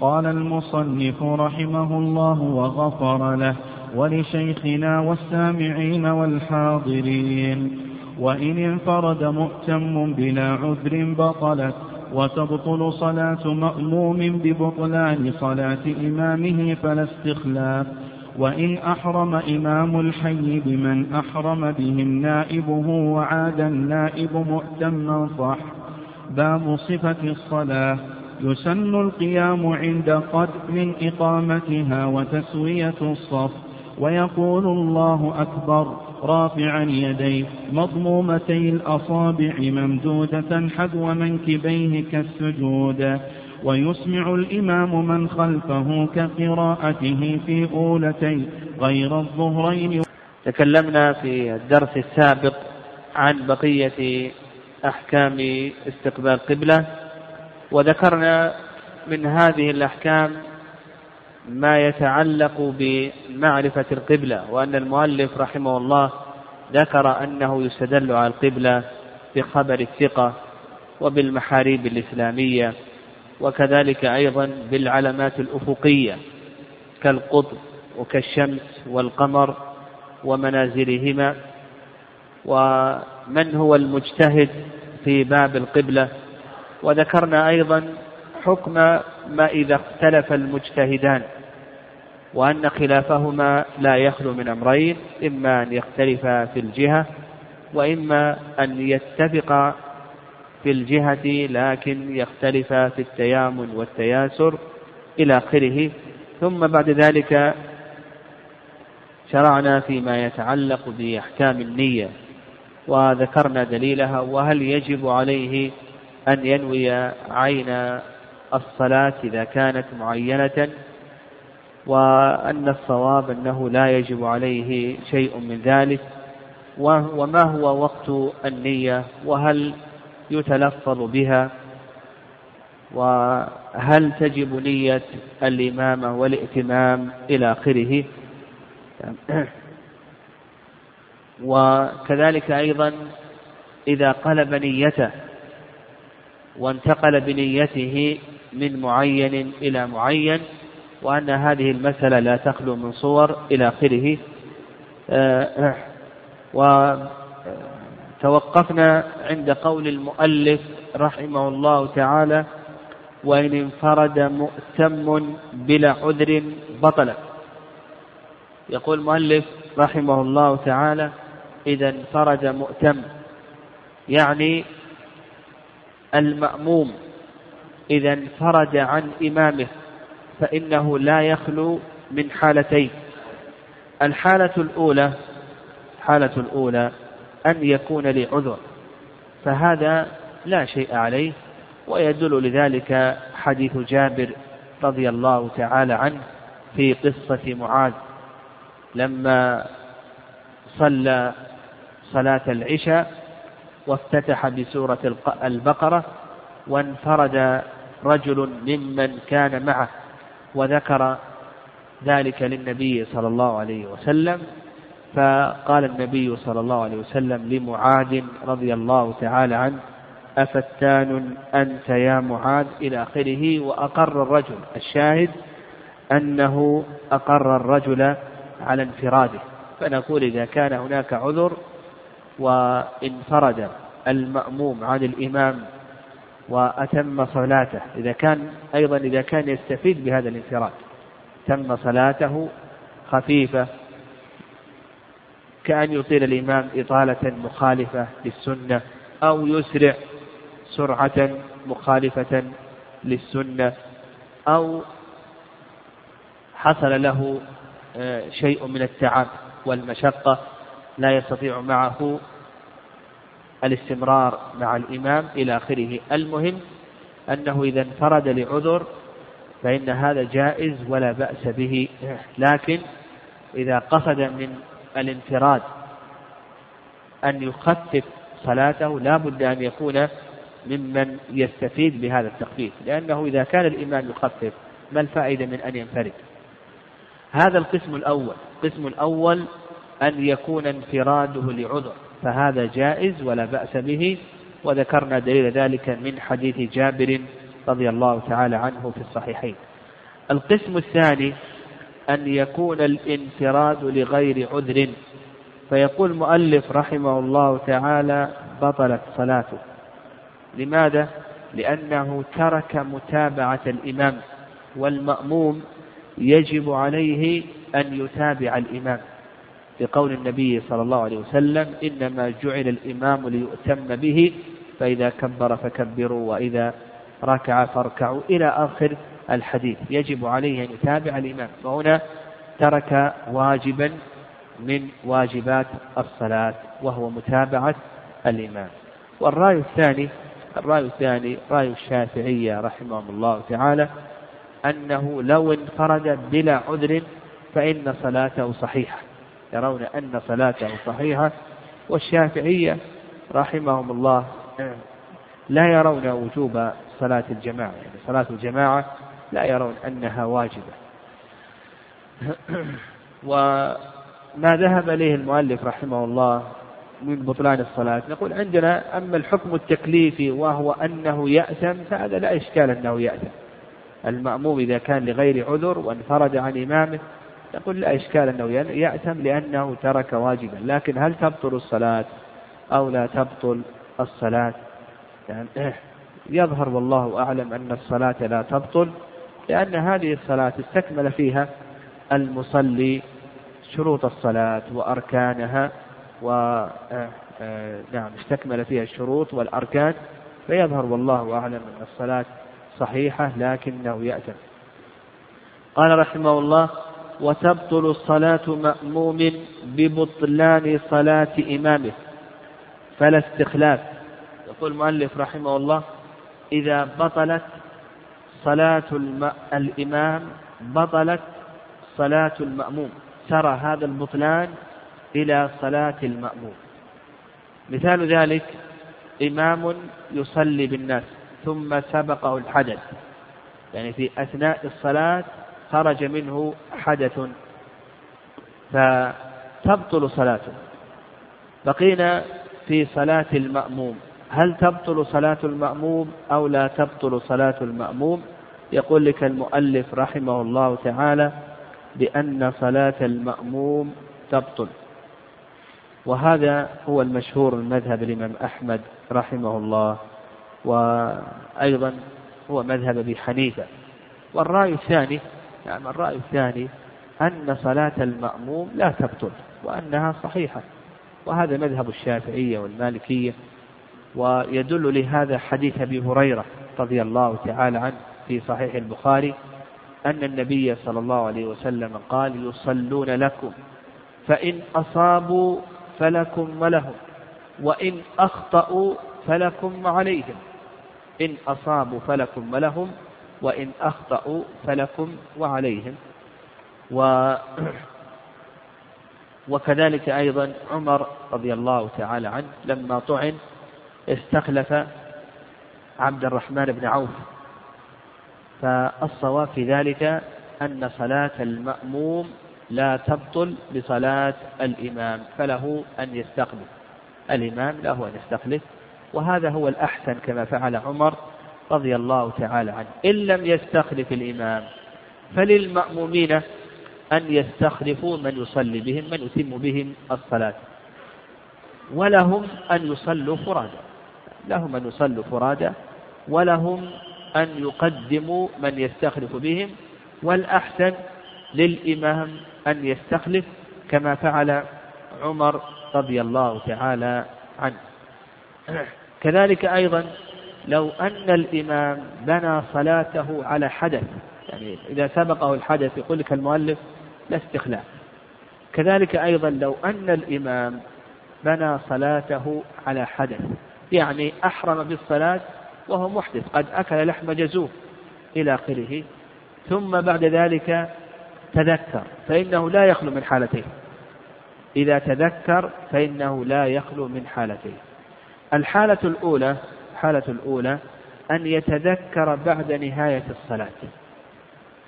قال المصنف رحمه الله وغفر له ولشيخنا والسامعين والحاضرين. وإن انفرد مؤتم بلا عذر بطلت وتبطل صلاة مأموم ببطلان صلاة إمامه فلا استخلاف. وإن أحرم إمام الحي بمن أحرم بهم نائبه وعاد النائب مؤتما صح. باب صفة الصلاة. يسن القيام عند قدر من إقامتها وتسوية الصف. ويقول الله أكبر رافعا يديه مضمومتي الأصابع ممدودة حذو منكبيه كالسجود. ويسمع الإمام من خلفه كقراءته في أولتي غير الظهرين. تكلمنا في الدرس السابق عن بقية أحكام استقبال قبلة. وذكرنا من هذه الأحكام ما يتعلق بمعرفة القبلة وأن المؤلف رحمه الله ذكر أنه يستدل على القبلة بخبر الثقة وبالمحاريب الإسلامية وكذلك أيضا بالعلامات الأفقية كالقطب وكالشمس والقمر ومنازلهما. ومن هو المجتهد في باب القبلة؟ وذكرنا أيضا حكم ما إذا اختلف المجتهدان وأن خلافهما لا يخلو من أمرين إما أن يختلفا في الجهة وإما أن يتفقا في الجهة لكن يختلفا في التيامن والتياسر إلى آخره. ثم بعد ذلك شرعنا فيما يتعلق بأحكام النية وذكرنا دليلها وهل يجب عليه أن ينوي عين الصلاة إذا كانت معينة وأن الصواب أنه لا يجب عليه شيء من ذلك. وما هو وقت النية؟ وهل يتلفظ بها؟ وهل تجب نية الإمامة والائتمام إلى آخره؟ وكذلك أيضا إذا قلب نيته وانتقل بنيته من معين إلى معين وأن هذه المسألة لا تخلو من صور إلى آخره. آه، وتوقفنا عند قول المؤلف رحمه الله تعالى وإن انفرد مؤتم بلا عذر بطل يقول المؤلف رحمه الله تعالى إذا انفرد مؤتم يعني المأموم إذا انفرد عن إمامه فإنه لا يخلو من حالتين. الحالة الأولى الحالة الأولى أن يكون لعذر فهذا لا شيء عليه ويدل لذلك حديث جابر رضي الله تعالى عنه في قصة معاذ. لما صلى صلاة العشاء وافتتح بسورة البقرة وانفرد رجل ممن كان معه وذكر ذلك للنبي صلى الله عليه وسلم فقال النبي صلى الله عليه وسلم لمعاذ رضي الله تعالى عنه أفتان أنت يا معاذ؟ إلى آخره وأقر الرجل الشاهد أنه أقر الرجل على انفراده. فنقول إذا كان هناك عذر وانفرد المأموم عن الإمام وأتم صلاته. إذا كان أيضا إذا كان يستفيد بهذا الانفراد تم صلاته خفيفة كأن يطيل الإمام إطالة مخالفة للسنة أو يسرع سرعة مخالفة للسنة أو حصل له آه، شيء من التعب والمشقة. لا يستطيع معه الاستمرار مع الإمام إلى آخره. المهم أنه إذا انفرد لعذر فإن هذا جائز ولا بأس به. لكن إذا قصد من الانفراد أن يخفف صلاته لا بد أن يكون ممن يستفيد بهذا التخفيف لأنه إذا كان الإمام يخفف ما الفائدة من أن ينفرد؟ هذا القسم الأول. القسم الأول أن يكون انفراده لعذر فهذا جائز ولا بأس به. وذكرنا دليل ذلك من حديث جابر رضي الله تعالى عنه في الصحيحين. القسم الثاني أن يكون الانفراد لغير عذر. فيقول المؤلف رحمه الله تعالى بطلت صلاته لماذا؟ لأنه ترك متابعة الإمام والمأموم يجب عليه أن يتابع الإمام. لقول النبي صلى الله عليه وسلم إنما جعل الإمام ليؤتم به فإذا كبر فكبروا وإذا ركع فاركعوا إلى آخر الحديث. يجب عليه أن يتابع الإمام. فهنا ترك واجبا من واجبات الصلاة وهو متابعة الإمام. والرأي الثاني الرأي الثاني رأي الشافعية رحمهم الله تعالى أنه لو انفرد بلا عذر فإن صلاته صحيحة. يرون أن صلاته صحيحة والشافعية رحمهم الله لا يرون وجوب صلاة الجماعة يعني صلاة الجماعة لا يرون أنها واجبة. وما ذهب إليه المؤلف رحمه الله من بطلان الصلاة نقول عندنا أما الحكم التكليفي وهو أنه يأثم فهذا لا إشكال أنه يأثم. المأموم إذا كان لغير عذر وانفرد عن إمامه نقول لا إشكال أنه يأثم لأنه ترك واجبا. لكن هل تبطل الصلاة أو لا تبطل الصلاة؟ يعني يظهر والله أعلم أن الصلاة لا تبطل لأن هذه الصلاة استكمل فيها المصلي شروط الصلاة وأركانها و آه، آه، نعم استكمل فيها الشروط والأركان فيظهر والله أعلم أن الصلاة صحيحة لكنه يأتم قال رحمه الله وتبطل صلاة مأموم ببطلان صلاة إمامه. فلا استخلاف. يقول المؤلف رحمه الله إذا بطلت صلاة الإمام بطلت صلاة المأموم. ترى هذا البطلان إلى صلاة المأموم. مثال ذلك إمام يصلي بالناس ثم سبقه الحدث. يعني في أثناء الصلاة خرج منه حدث فتبطل صلاته. بقينا في صلاة المأموم. هل تبطل صلاة المأموم أو لا تبطل صلاة المأموم؟ يقول لك المؤلف رحمه الله تعالى بأن صلاة المأموم تبطل. وهذا هو المشهور من مذهب الإمام أحمد رحمه الله وأيضا هو مذهب أبي حنيفة. والرأي الثاني يعني الرأي الثاني أن صلاة المأموم لا تبطل وأنها صحيحة وهذا مذهب الشافعية والمالكية ويدل لهذا حديث أبي هريرة رضي الله تعالى عنه في صحيح البخاري أن النبي صلى الله عليه وسلم قال يصلون لكم فإن أصابوا فلكم ولهم وإن أخطأوا فلكم وعليهم إن أصابوا فلكم ولهم وإن أخطأوا فلكم وعليهم. و وكذلك أيضا عمر رضي الله تعالى عنه لما طعن استخلف عبد الرحمن بن عوف. فالصواب في ذلك أن صلاة المأموم لا تبطل بصلاة الإمام فله أن يستخلف. الإمام له أن يستخلف وهذا هو الأحسن كما فعل عمر رضي الله تعالى عنه. إن لم يستخلف الإمام فللمأمومين أن يستخلفوا من يصلي بهم من يتم بهم الصلاة. ولهم أن يصلوا فرادى. لهم أن يصلوا فرادى ولهم أن يقدموا من يستخلف بهم. والأحسن للإمام أن يستخلف كما فعل عمر رضي الله تعالى عنه. كذلك أيضا لو أن الإمام بنى صلاته على حدث يعني إذا سبقه الحدث يقول لك المؤلف لا استخلاف. كذلك أيضا لو أن الإمام بنى صلاته على حدث يعني أحرم بالصلاة وهو محدث قد أكل لحم جزوم إلى آخره ثم بعد ذلك تذكر فإنه لا يخلو من حالتين. إذا تذكر فإنه لا يخلو من حالتين. الحالة الأولى الحالة الأولى أن يتذكر بعد نهاية الصلاة.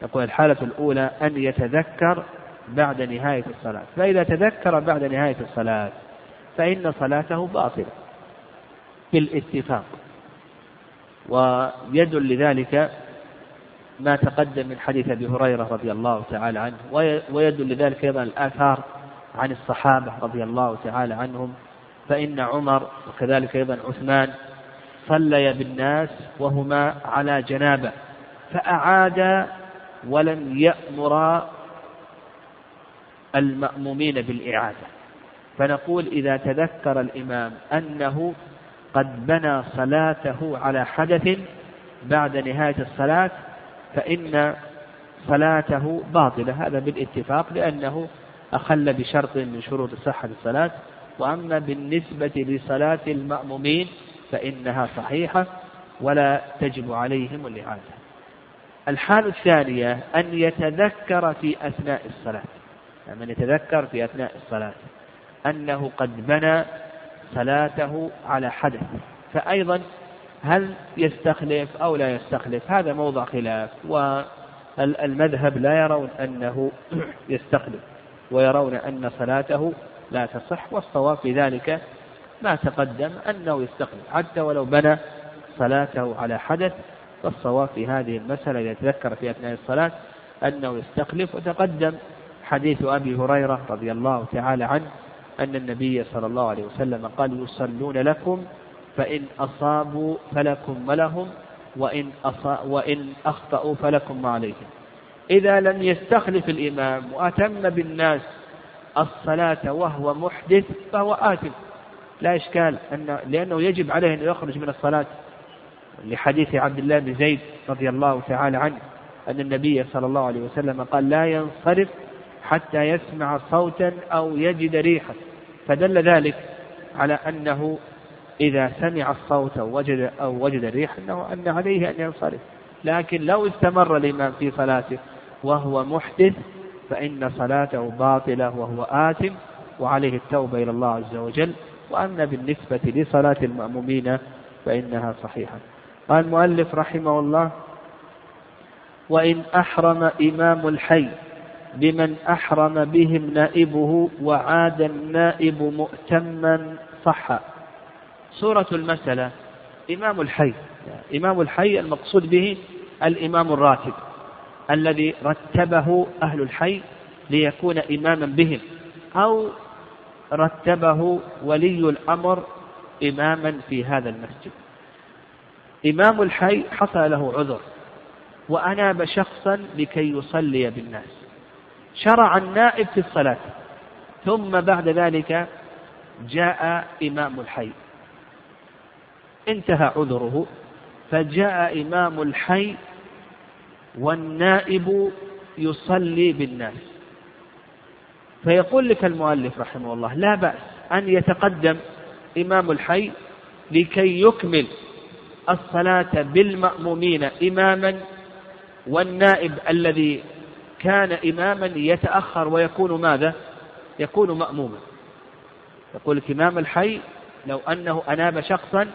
يقول الحالة الأولى أن يتذكر بعد نهاية الصلاة. فإذا تذكر بعد نهاية الصلاة فإن صلاته باطلة بالاتفاق ويدل لذلك ما تقدم من حديث أبي هريرة رضي الله تعالى عنه ويدل لذلك أيضا الآثار عن الصحابة رضي الله تعالى عنهم فإن عمر وكذلك أيضا عثمان صليا بالناس وهما على جنابه فأعاد ولم يأمر المأمومين بالإعادة. فنقول إذا تذكر الإمام أنه قد بنى صلاته على حدث بعد نهاية الصلاة فإن صلاته باطلة. هذا بالاتفاق لأنه أخل بشرط من شروط صحة الصلاة وأما بالنسبة لصلاة المأمومين فإنها صحيحة ولا تجب عليهم الإعادة. الحال الثانية أن يتذكر في أثناء الصلاة. يعني من يتذكر في أثناء الصلاة أنه قد بنى صلاته على حدث. فأيضا هل يستخلف أو لا يستخلف؟ هذا موضع خلاف والمذهب لا يرون أنه يستخلف ويرون أن صلاته لا تصح والصواب في ذلك ما تقدم أنه يستخلف حتى ولو بنى صلاته على حدث فالصواب في هذه المسألة إذا تذكر في أثناء الصلاة أنه يستخلف وتقدم حديث أبي هريرة رضي الله تعالى عنه أن النبي صلى الله عليه وسلم قال يصلون لكم فإن أصابوا فلكم ولهم وإن, وإن أخطأوا فلكم ما عليهم. إذا لم يستخلف الإمام وأتم بالناس الصلاة وهو محدث فهو آثم. لا إشكال أن لأنه يجب عليه أن يخرج من الصلاة. لحديث عبد الله بن زيد رضي الله تعالى عنه أن النبي صلى الله عليه وسلم قال لا ينصرف حتى يسمع صوتا أو يجد ريحا. فدل ذلك على أنه إذا سمع الصوت أو وجد, أو وجد الريح أنه أن عليه أن ينصرف. لكن لو استمر الإمام في صلاته وهو محدث فإن صلاته باطلة وهو آثم وعليه التوبة إلى الله عز وجل. وأما بالنسبة لصلاة المأمومين فإنها صحيحة. قال المؤلف رحمه الله وإن أحرم إمام الحي بمن أحرم بهم نائبه وعاد النائب مؤتما صح. صورة المسألة إمام الحي إمام الحي المقصود به الإمام الراتب الذي رتبه أهل الحي ليكون إماما بهم أو رتبه ولي الأمر إماما في هذا المسجد. إمام الحي حصل له عذر وأناب شخصا لكي يصلي بالناس. شرع النائب في الصلاة ثم بعد ذلك جاء إمام الحي. انتهى عذره فجاء إمام الحي والنائب يصلي بالناس. فيقول لك المؤلف رحمه الله لا بأس أن يتقدم إمام الحي لكي يكمل الصلاة بالمأمومين إماما والنائب الذي كان إماما يتأخر ويكون ماذا؟ يكون مأموما يقول لك إمام الحي لو أنه أناب شخصا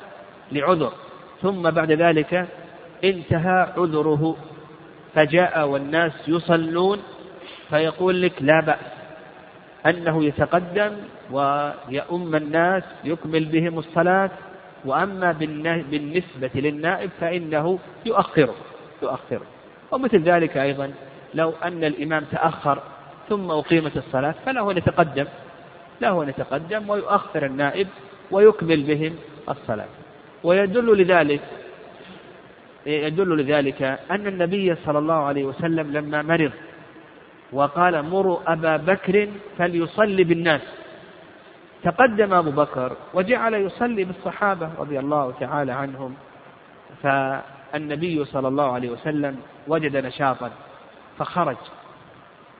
لعذر ثم بعد ذلك انتهى عذره فجاء والناس يصلون فيقول لك لا بأس أنه يتقدم ويؤم الناس يكمل بهم الصلاة وأما بالنسبة للنائب فإنه يؤخره يؤخره. ومثل ذلك أيضا لو أن الإمام تأخر ثم أقيمت الصلاة فله أن يتقدم له أن يتقدم ويؤخر النائب ويكمل بهم الصلاة. ويدل لذلك يدل لذلك أن النبي صلى الله عليه وسلم لما مرض وقال مروا أبا بكر فليصلي بالناس. تقدم أبو بكر وجعل يصلي بالصحابة رضي الله تعالى عنهم. فالنبي صلى الله عليه وسلم وجد نشاطا فخرج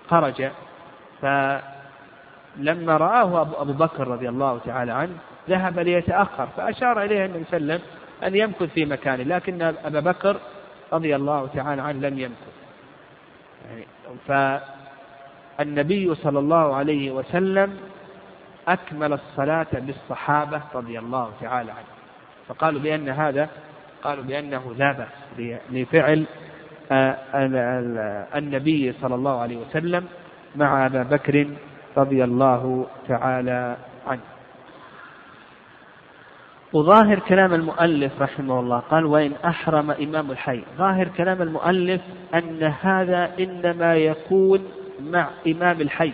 خرج. فلما رآه أبو بكر رضي الله تعالى عنه ذهب ليتأخر فأشار إليه النبي صلى الله عليه وسلم أن يمكث في مكانه لكن أبا بكر رضي الله تعالى عنه لم يمكث. يعني فالنبي صلى الله عليه وسلم أكمل الصلاة بالصحابة رضي الله تعالى عنه فقالوا بأن هذا قالوا بأنه لا بأس لفعل آه، النبي صلى الله عليه وسلم مع أبا بكر رضي الله تعالى عنه. وظاهر كلام المؤلف رحمه الله قال وإن أحرم إمام الحي. ظاهر كلام المؤلف أن هذا إنما يكون مع إمام الحي.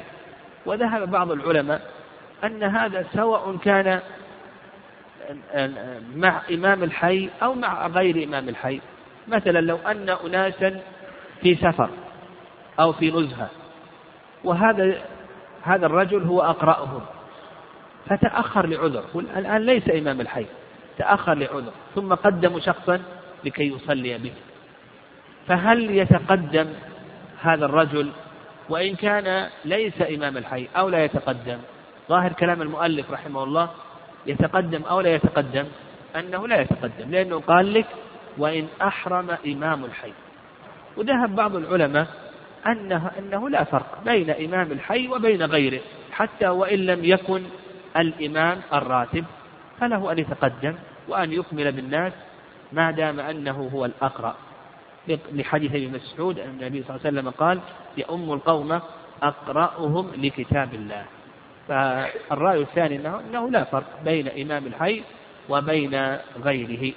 وذهب بعض العلماء أن هذا سواء كان مع إمام الحي أو مع غير إمام الحي. مثلا لو أن أناسا في سفر أو في نزهة وهذا هذا الرجل هو أقرأهم. فتأخر لعذر. الآن ليس إمام الحي. تأخر لعذر. ثم قدموا شخصا لكي يصلي به. فهل يتقدم هذا الرجل وإن كان ليس إمام الحي أو لا يتقدم. ظاهر كلام المؤلف رحمه الله يتقدم أو لا يتقدم أنه لا يتقدم لأنه قال لك وإن أحرم إمام الحي. وذهب بعض العلماء أنه, أنه لا فرق بين إمام الحي وبين غيره حتى وإن لم يكن الإمام الراتب فله أن يتقدم وأن يكمل بالناس ما دام أنه هو الأقرأ. لحديث ابن مسعود أن النبي صلى الله عليه وسلم قال يؤم القوم أقرأهم لكتاب الله. فالرأي الثاني أنه, أنه لا فرق بين إمام الحي وبين غيره.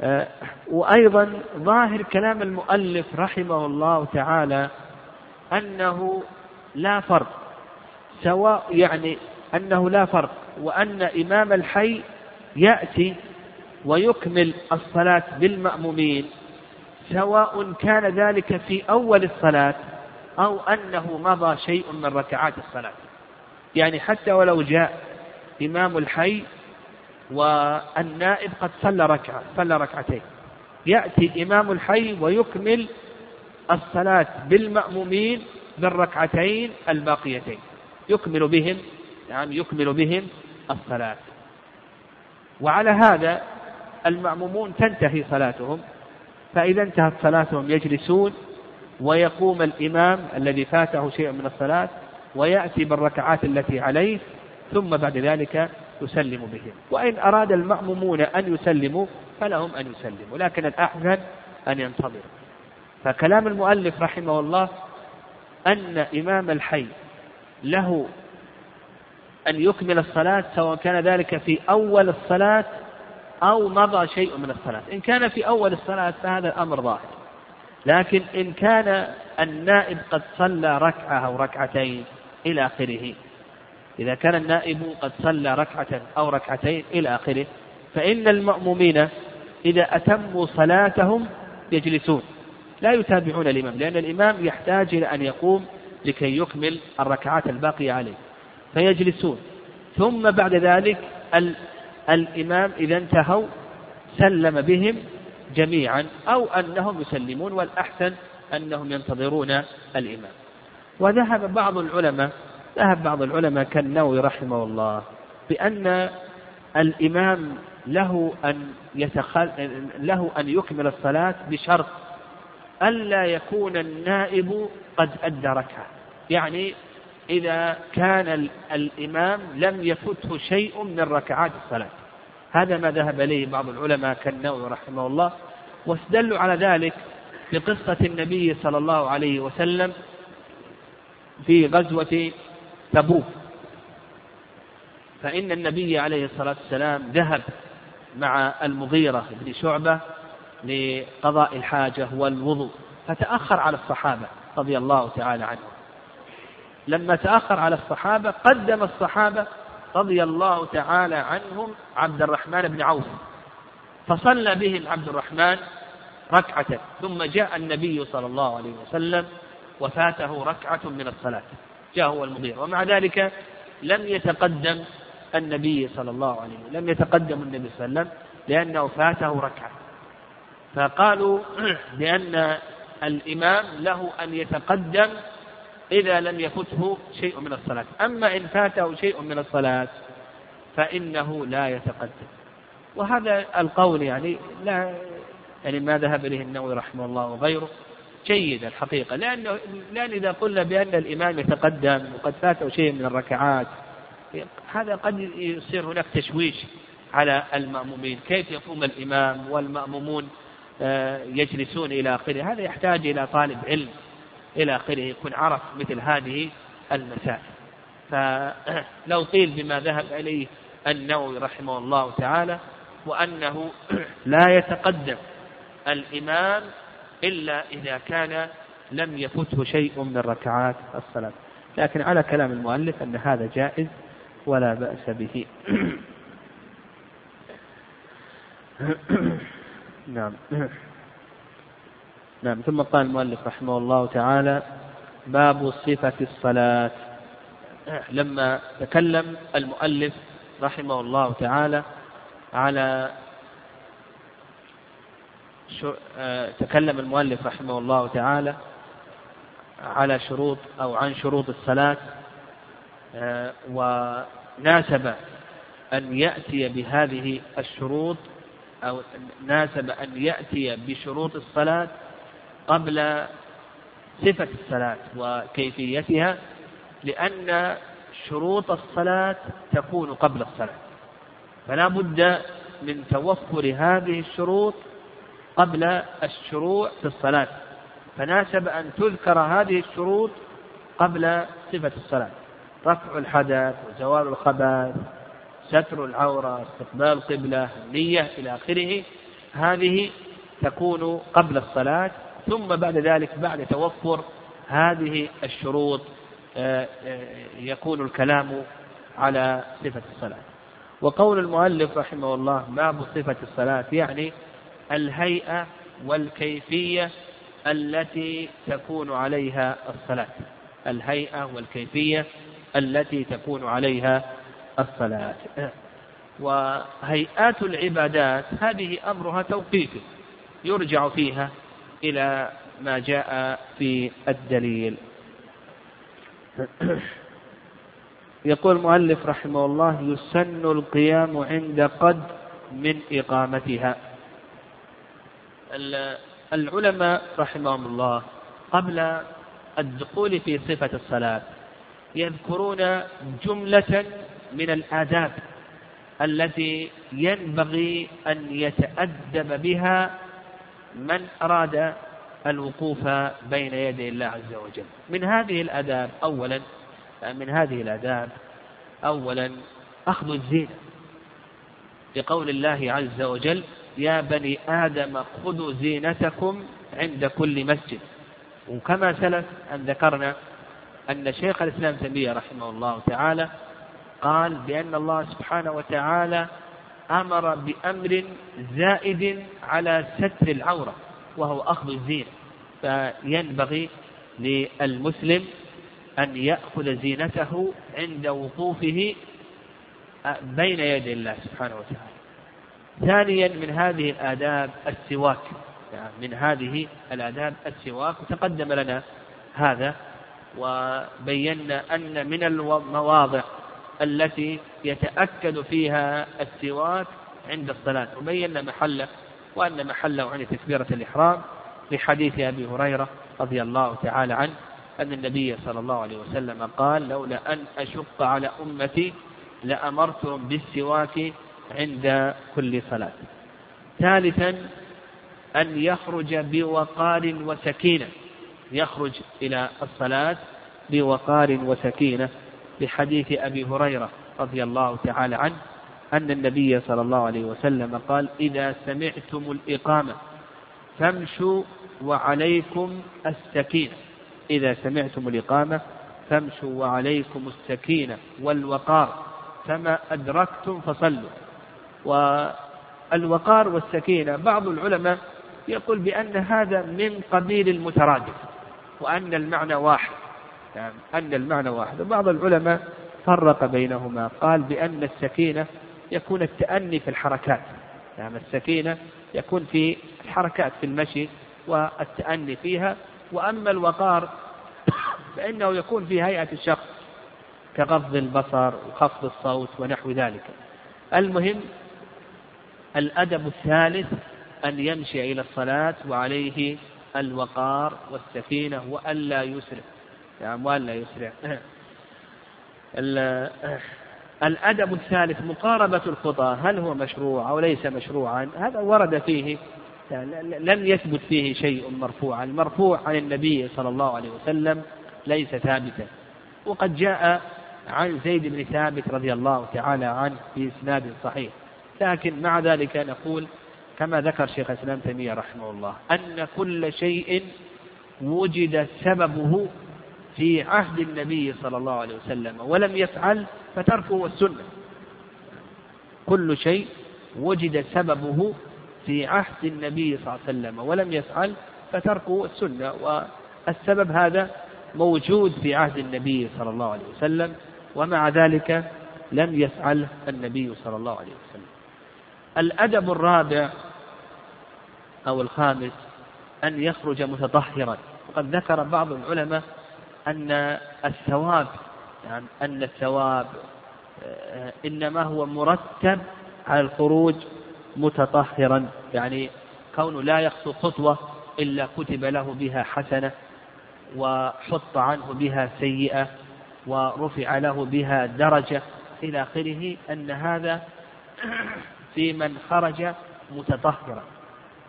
آه، وأيضا ظاهر كلام المؤلف رحمه الله تعالى أنه لا فرق سواء يعني أنه لا فرق وأن إمام الحي يأتي ويكمل الصلاة بالمأمومين. سواء كان ذلك في أول الصلاة أو أنه مضى شيء من ركعات الصلاة. يعني حتى ولو جاء إمام الحي والنائب قد صلى ركعة صلى ركعتين. يأتي إمام الحي ويكمل الصلاة بالمأمومين بالركعتين الباقيتين. يكمل بهم يعني يكمل بهم الصلاة. وعلى هذا المأمومون تنتهي صلاتهم. فإذا انتهت صلاتهم يجلسون ويقوم الإمام الذي فاته شيء من الصلاة ويأتي بالركعات التي عليه ثم بعد ذلك يسلم بهم. وإن أراد المأمومون أن يسلموا فلهم أن يسلموا لكن الأحسن أن ينتظروا. فكلام المؤلف رحمه الله أن إمام الحي له أن يكمل الصلاة سواء كان ذلك في أول الصلاة أو مضى شيء من الصلاة. إن كان في أول الصلاة فهذا الأمر ظاهر. لكن إن كان النائب قد صلى ركعة أو ركعتين إلى آخره. إذا كان النائب قد صلى ركعة أو ركعتين إلى آخره فإن المأمومين إذا أتموا صلاتهم يجلسون. لا يتابعون الإمام لأن الإمام يحتاج إلى أن يقوم لكي يكمل الركعات الباقية عليه. فيجلسون. ثم بعد ذلك الإمام إذا انتهوا سلم بهم جميعا أو أنهم يسلمون والأحسن أنهم ينتظرون الإمام. وذهب بعض العلماء ذهب بعض العلماء كالنووي رحمه الله بأن الإمام له أن يتخل... له أن يكمل الصلاة بشرط ألا يكون النائب قد أدى ركعة يعني إذا كان الإمام لم يفته شيء من ركعات الصلاة. هذا ما ذهب إليه بعض العلماء كالنووي رحمه الله واستدلوا على ذلك بقصة النبي صلى الله عليه وسلم في غزوة تبوك. فإن النبي عليه الصلاة والسلام ذهب مع المغيرة بن شعبة لقضاء الحاجة والوضوء فتأخر على الصحابة رضي الله تعالى عنهم. لما تأخر على الصحابة قدم الصحابة رضي الله تعالى عنهم عبد الرحمن بن عوف. فصلى بهم عبد الرحمن ركعة ثم جاء النبي صلى الله عليه وسلم وفاته ركعة من الصلاة. جاء هو المغير ومع ذلك لم يتقدم النبي صلى الله عليه وسلم لم يتقدم النبي صلى الله عليه وسلم لأنه فاته ركعة. فقالوا بأن الإمام له أن يتقدم إذا لم يفته شيء من الصلاة. أما إن فاته شيء من الصلاة فإنه لا يتقدم. وهذا القول يعني لا يعني ما ذهب إليه النووي رحمه الله وغيره. جيد الحقيقة. لأنه لأن إذا قلنا بأن الإمام يتقدم وقد فاته شيء من الركعات هذا قد يصير هناك تشويش على المأمومين. كيف يقوم الإمام والمأمومون آه، يجلسون إلى آخره؟ هذا يحتاج إلى طالب علم. إلى آخره. يكون عرف مثل هذه المسائل. فلو قيل بما ذهب إليه النووي رحمه الله تعالى وأنه لا يتقدم الإمام إلا إذا كان لم يفته شيء من ركعات الصلاة. لكن على كلام المؤلف أن هذا جائز ولا بأس به. نعم. نعم ثم قال المؤلف رحمه الله تعالى باب صفة الصلاة. لما تكلم المؤلف رحمه الله تعالى على آه، تكلم المؤلف رحمه الله تعالى على شروط أو عن شروط الصلاة آه، وناسب أن يأتي بهذه الشروط أو ناسب أن يأتي بشروط الصلاة قبل صفة الصلاة وكيفيتها لأن شروط الصلاة تكون قبل الصلاة. فلا بد من توفر هذه الشروط قبل الشروع في الصلاة. فناسب أن تذكر هذه الشروط قبل صفة الصلاة. رفع الحدث وزوال الخبث ستر العورة استقبال القبلة النية إلى آخره. هذه تكون قبل الصلاة. ثم بعد ذلك بعد توفر هذه الشروط آه، آه، يكون الكلام على صفة الصلاة. وقول المؤلف رحمه الله باب صفة الصلاة يعني الهيئة والكيفية التي تكون عليها الصلاة. الهيئة والكيفية التي تكون عليها الصلاة. وهيئات العبادات هذه أمرها توقيفي يرجع فيها إلى ما جاء في الدليل. يقول المؤلف رحمه الله يسن القيام عند قد من إقامتها. العلماء رحمهم الله قبل الدخول في صفة الصلاة يذكرون جملة من الآداب التي ينبغي أن يتأدب بها من أراد الوقوف بين يدي الله عز وجل. من هذه الآداب أولا من هذه الآداب أولا أخذ الزينة. لقول الله عز وجل يا بني آدم خذوا زينتكم عند كل مسجد. وكما سلف أن ذكرنا أن شيخ الإسلام تيمية رحمه الله تعالى قال بأن الله سبحانه وتعالى أمر بأمر زائد على ستر العورة وهو أخذ الزينة. فينبغي للمسلم أن يأخذ زينته عند وقوفه بين يدي الله سبحانه وتعالى. ثانيا من هذه الآداب السواك. يعني من هذه الآداب السواك وتقدم لنا هذا وبينا أن من المواضع التي يتأكد فيها السواك عند الصلاة. وبينا محله وأن محله عند تكبيرة الإحرام لحديث أبي هريرة رضي الله تعالى عنه أن النبي صلى الله عليه وسلم قال لولا أن أشق على أمتي لأمرتهم بالسواك عند كل صلاة. ثالثا أن يخرج بوقار وسكينة. يخرج إلى الصلاة بوقار وسكينة. بحديث أبي هريرة رضي الله تعالى عنه أن النبي صلى الله عليه وسلم قال إذا سمعتم الإقامة فامشوا وعليكم السكينة. إذا سمعتم الإقامة فامشوا وعليكم السكينة والوقار فما أدركتم فصلوا. والوقار والسكينة بعض العلماء يقول بأن هذا من قبيل المترادف وأن المعنى واحد. يعني أن المعنى واحد. وبعض العلماء فرق بينهما. قال بأن السكينة يكون التأني في الحركات. يعني السكينة يكون في الحركات في المشي والتأني فيها. وأما الوقار فإنه يكون في هيئة الشخص كغض البصر وخفض الصوت ونحو ذلك. المهم الأدب الثالث أن يمشي إلى الصلاة وعليه الوقار والسكينة وألا يسرع يعني وألا يسرع. الأدب الثالث مقاربة الخطى هل هو مشروع أو ليس مشروعا؟ هذا ورد فيه لم يثبت فيه شيء مرفوعا. المرفوع عن النبي صلى الله عليه وسلم ليس ثابتا. وقد جاء عن زيد بن ثابت رضي الله تعالى عنه في إسناد صحيح. لكن مع ذلك نقول كما ذكر شيخ الإسلام تيمية رحمه الله أن كل شيء وجد سببه في عهد النبي صلى الله عليه وسلم ولم يفعل فتركه السنة كل شيء وجد سببه في عهد النبي صلى الله عليه وسلم ولم يفعل فتركه السنة والسبب هذا موجود في عهد النبي صلى الله عليه وسلم ومع ذلك لم يفعله النبي صلى الله عليه وسلم. الأدب الرابع أو الخامس أن يخرج متطهرا. وقد ذكر بعض العلماء أن الثواب يعني أن الثواب آه، إنما هو مرتب على الخروج متطهرا يعني كونه لا يخطو خطوة إلا كتب له بها حسنة وحط عنه بها سيئة ورفع له بها درجة إلى آخره أن هذا في من خرج متطهرا.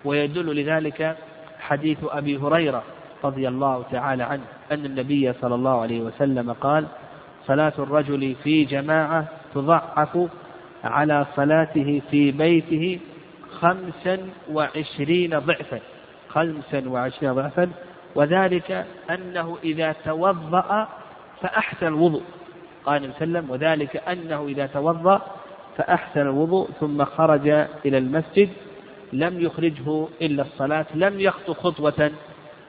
ويدل لذلك حديث أبي هريرة رضي الله تعالى عنه أن النبي صلى الله عليه وسلم قال صلاة الرجل في جماعة تضعف على صلاته في بيته خمسا وعشرين ضعفا خمسا وعشرين ضعفا وذلك أنه إذا توضأ فأحسن الوضوء. قال النبي صلى الله عليه وسلم وذلك أنه إذا توضأ فأحسن الوضوء ثم خرج إلى المسجد لم يخرجه إلا الصلاة لم يخطو خطوة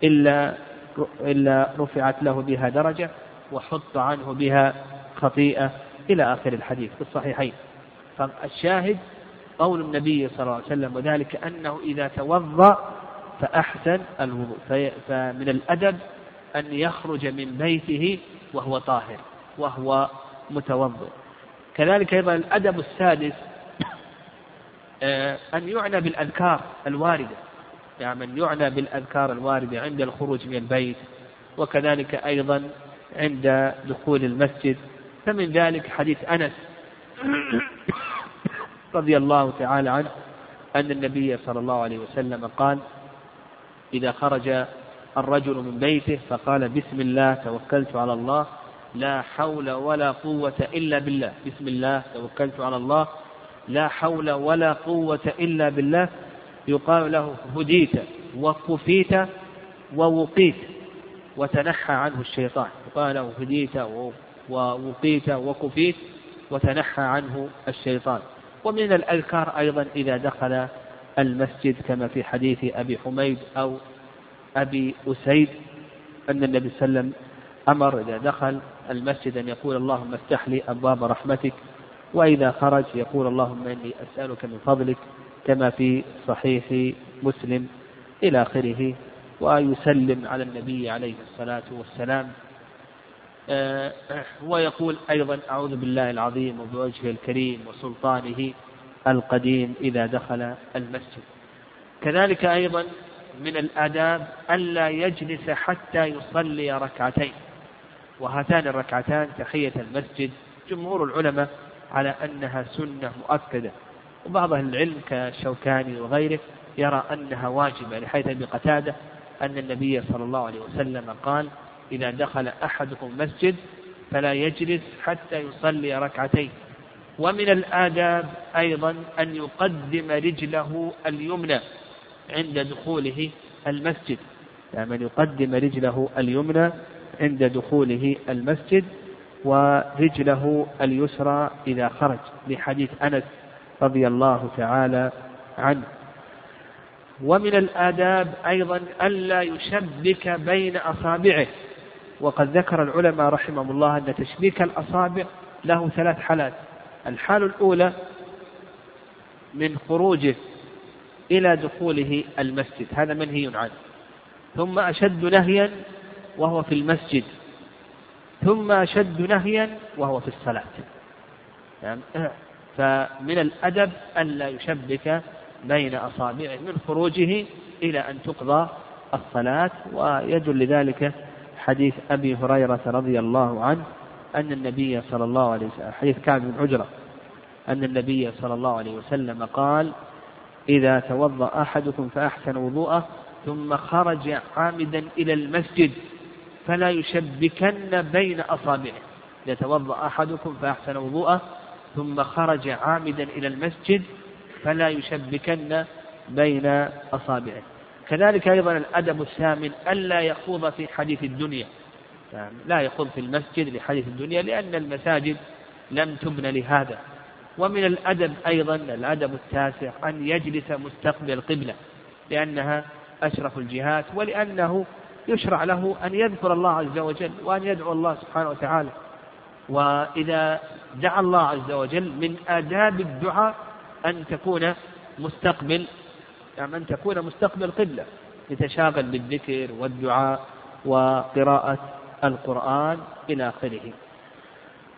إلا إلا رفعت له بها درجة وحط عنه بها خطيئة إلى آخر الحديث في الصحيحين. فالشاهد قول النبي صلى الله عليه وسلم وذلك أنه إذا توضأ فأحسن الوضوء فمن الأدب أن يخرج من بيته وهو طاهر وهو متوضئ. كذلك أيضا الأدب السادس آه، أن يعنى بالأذكار الواردة. يعني من يعنى بالأذكار الواردة عند الخروج من البيت وكذلك أيضا عند دخول المسجد. فمن ذلك حديث أنس رضي الله تعالى عنه أن النبي صلى الله عليه وسلم قال إذا خرج الرجل من بيته فقال بسم الله توكلت على الله لا حول ولا قوة إلا بالله. بسم الله توكلت على الله لا حول ولا قوة إلا بالله. يقال له هديت وكفيت ووقيت وتنحى عنه الشيطان. يقال له هديت ووقيت وكفيت وتنحى عنه الشيطان. ومن الأذكار أيضا إذا دخل المسجد كما في حديث أبي حميد أو أبي أسيد أن النبي صلى الله عليه وسلم أمر إذا دخل المسجد أن يقول اللهم افتح لي أبواب رحمتك وإذا خرج يقول اللهم إني أسألك من فضلك كما في صحيح مسلم إلى آخره ويسلم على النبي عليه الصلاة والسلام. آه، ويقول أيضا أعوذ بالله العظيم وبوجهه الكريم وسلطانه القديم إذا دخل المسجد. كذلك أيضا من الآداب ألا يجلس حتى يصلي ركعتين وهاتان الركعتان تحية المسجد. جمهور العلماء على أنها سنة مؤكدة. وبعض أهل العلم كشوكاني وغيره يرى أنها واجبة لحيث أبي قتادة أن النبي صلى الله عليه وسلم قال إذا دخل أحدكم مسجد فلا يجلس حتى يصلي ركعتين. ومن الآداب أيضا أن يقدم رجله اليمنى عند دخوله المسجد. يعني من يقدم رجله اليمنى عند دخوله المسجد ورجله اليسرى إذا خرج. لحديث أنس رضي الله تعالى عنه. ومن الآداب أيضا ألا يشبك بين أصابعه. وقد ذكر العلماء رحمهم الله أن تشبيك الأصابع له ثلاث حالات. الحالة الأولى من خروجه إلى دخوله المسجد. هذا منهي عنه. ثم أشد نهيا وهو في المسجد. ثم أشد نهيا وهو في الصلاة. يعني فمن الأدب ألا يشبك بين أصابعه من خروجه إلى أن تقضى الصلاة ويدل لذلك حديث أبي هريرة رضي الله عنه أن النبي صلى الله عليه وسلم حديث كعب بن عجرة أن النبي صلى الله عليه وسلم قال إذا توضأ أحدكم فأحسن وضوءه ثم خرج عامدا إلى المسجد فلا يشبكن بين أصابعه. يتوضأ أحدكم فأحسن وضوءه ثم خرج عامدا إلى المسجد فلا يشبكن بين أصابعه. كذلك أيضا الأدب الثامن ألا يخوض في حديث الدنيا. لا يخوض في المسجد لحديث الدنيا لأن المساجد لم تبن لهذا. ومن الأدب أيضا الأدب التاسع أن يجلس مستقبل القبلة لأنها أشرف الجهات ولأنه يشرع له أن يذكر الله عز وجل وأن يدعو الله سبحانه وتعالى. وإذا دعا الله عز وجل من آداب الدعاء أن تكون مستقبل يعني أن تكون مستقبل قبلة يتشاغل بالذكر والدعاء وقراءة القرآن إلى آخره.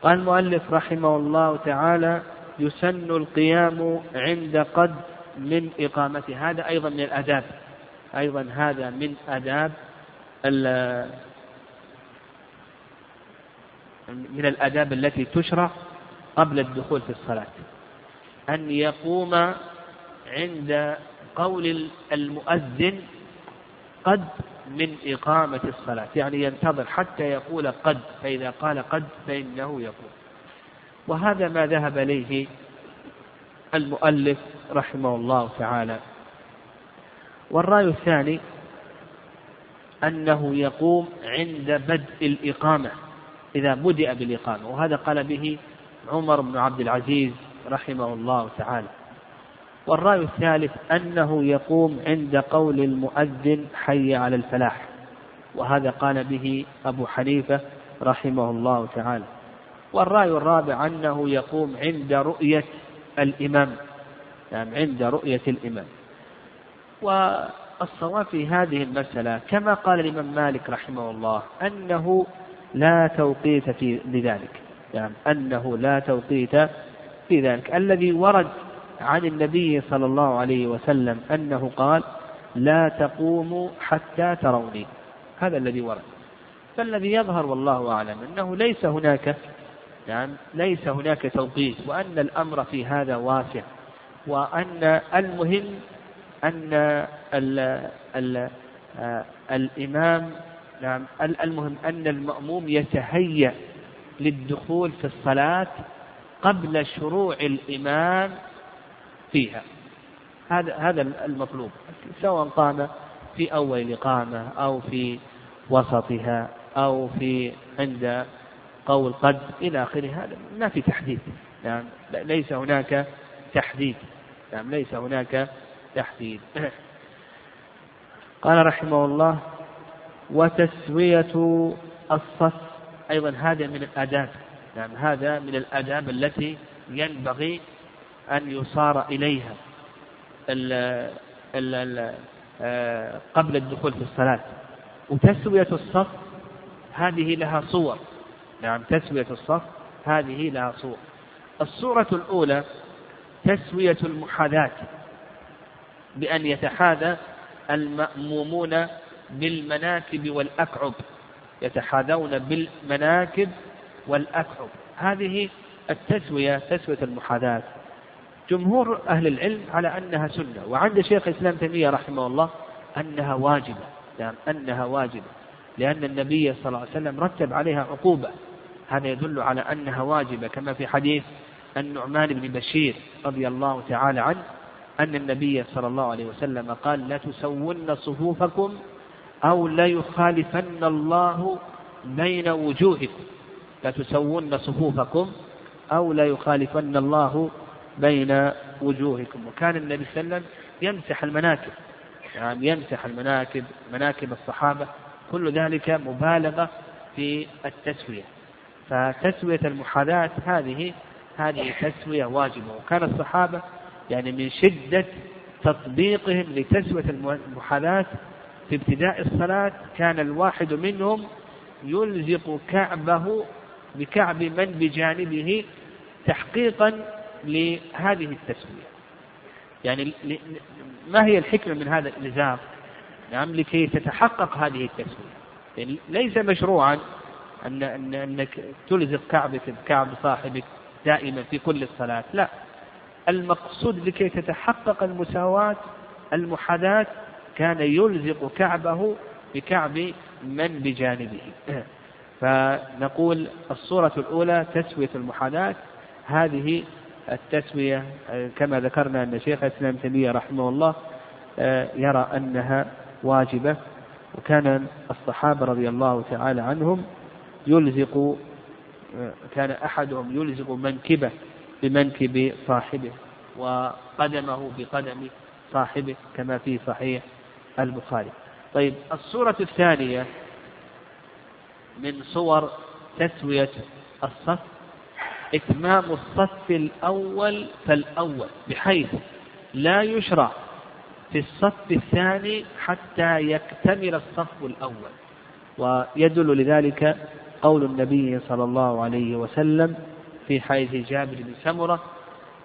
قال المؤلف رحمه الله تعالى يسن القيام عند قد من إقامته. هذا أيضا من الآداب أيضا هذا من آداب من الآداب التي تشرع قبل الدخول في الصلاة. أن يقوم عند قول المؤذن قد من إقامة الصلاة. يعني ينتظر حتى يقول قد فإذا قال قد فإنه يقول وهذا ما ذهب إليه المؤلف رحمه الله تعالى. والرأي الثاني أنه يقوم عند بدء الإقامة. إذا بدأ بالإقامة وهذا قال به عمر بن عبد العزيز رحمه الله تعالى. والرأي الثالث أنه يقوم عند قول المؤذن حي على الفلاح وهذا قال به أبو حنيفة رحمه الله تعالى. والرأي الرابع أنه يقوم عند رؤية الإمام يعني عند رؤية الإمام. والصواب في هذه المسألة كما قال الإمام مالك رحمه الله أنه لا توقيت في لذلك. يعني أنه لا توقيت في ذلك. الذي ورد عن النبي صلى الله عليه وسلم أنه قال لا تقوموا حتى تروني. هذا الذي ورد. فالذي يظهر والله أعلم أنه ليس هناك نعم ليس هناك توقيت وأن الأمر في هذا واسع وأن المهم أن ال ال آه الإمام نعم. المهم أن المأموم يتهيأ للدخول في الصلاة قبل شروع الإمام فيها. هذا هذا المطلوب سواء قام في أول الإقامة أو في وسطها أو في عند قول قد إلى آخره. هذا ما في تحديد. يعني ليس هناك تحديد. يعني ليس هناك تحديد. قال رحمه الله وتسوية الصف. أيضا هذا من الآداب. يعني هذا من الآداب التي ينبغي أن يصار إليها ال ال ال آه، قبل الدخول في الصلاة. وتسوية الصف هذه لها صور. نعم تسوية الصف هذه لها صور. الصورة الأولى تسوية المحاذاة بأن يتحاذى المأمومون بالمناكب والأكعب يتحاذون بالمناكب والأكعب. هذه التسوية تسوية المحاذاة. جمهور أهل العلم على أنها سنة وعند شيخ الإسلام تيمية رحمه الله أنها واجبة. يعني أنها واجبة لأن النبي صلى الله عليه وسلم رتب عليها عقوبة. هذا يدل على أنها واجبة كما في حديث النعمان بن بشير رضي الله تعالى عنه أن النبي صلى الله عليه وسلم قال لا تسون صفوفكم أو لا يخالفن الله بين وجوهكم. لا تسون صفوفكم أو لا يخالفن الله بين وجوهكم. وكان النبي صلى الله عليه وسلم يمسح المناكب. يعني يمسح المناكب مناكب الصحابة. كل ذلك مبالغة في التسوية. فتسوية المحاذاة هذه هذه تسوية واجبة. وكان الصحابة يعني من شدة تطبيقهم لتسوية المحاذاة في ابتداء الصلاة كان الواحد منهم يلزق كعبه بكعب من بجانبه تحقيقا لهذه التسوية يعني ما هي الحكمة من هذا الإلزام نعم لكي تتحقق هذه التسوية يعني ليس مشروعا أن أن أنك تلزق كعبك بكعب صاحبك دائما في كل الصلاة لا. المقصود لكي تتحقق المساواة المحاذاة كان يلزق كعبه بكعب من بجانبه. فنقول الصورة الأولى تسوية المحاذاة. هذه التسوية كما ذكرنا أن شيخ الإسلام تيمية رحمه الله يرى أنها واجبة. وكان الصحابة رضي الله تعالى عنهم يلزق كان أحدهم يلزق منكبه بمنكب صاحبه وقدمه بقدم صاحبه كما في صحيح البخاري. طيب الصورة الثانية من صور تسوية الصف. إتمام الصف الأول فالأول بحيث لا يشرع في الصف الثاني حتى يكتمل الصف الأول. ويدل لذلك قول النبي صلى الله عليه وسلم في حديث جابر بن سمرة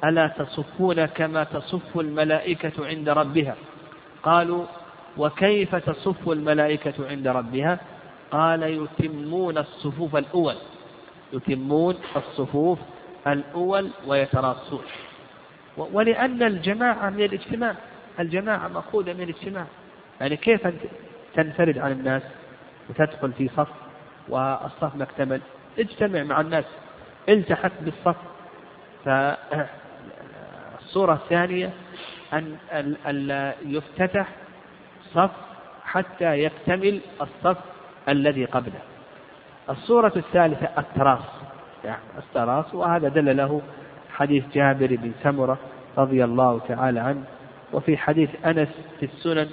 ألا تصفون كما تصف الملائكة عند ربها؟ قالوا وكيف تصف الملائكة عند ربها؟ قال يتمون الصفوف الأول. يتمون الصفوف الأول ويتراصون. ولأن الجماعة من الاجتماع الجماعة مأخوذة من الاجتماع. يعني كيف تنفرد عن الناس وتدخل في صف والصف ما اكتمل اجتمع مع الناس. التحق بالصف. فالصورة الثانية أن يفتتح صف حتى يكتمل الصف الذي قبله. الصورة الثالثة التراص. يعني التراص وهذا دل له حديث جابر بن سمرة رضي الله تعالى عنه وفي حديث أنس في السنن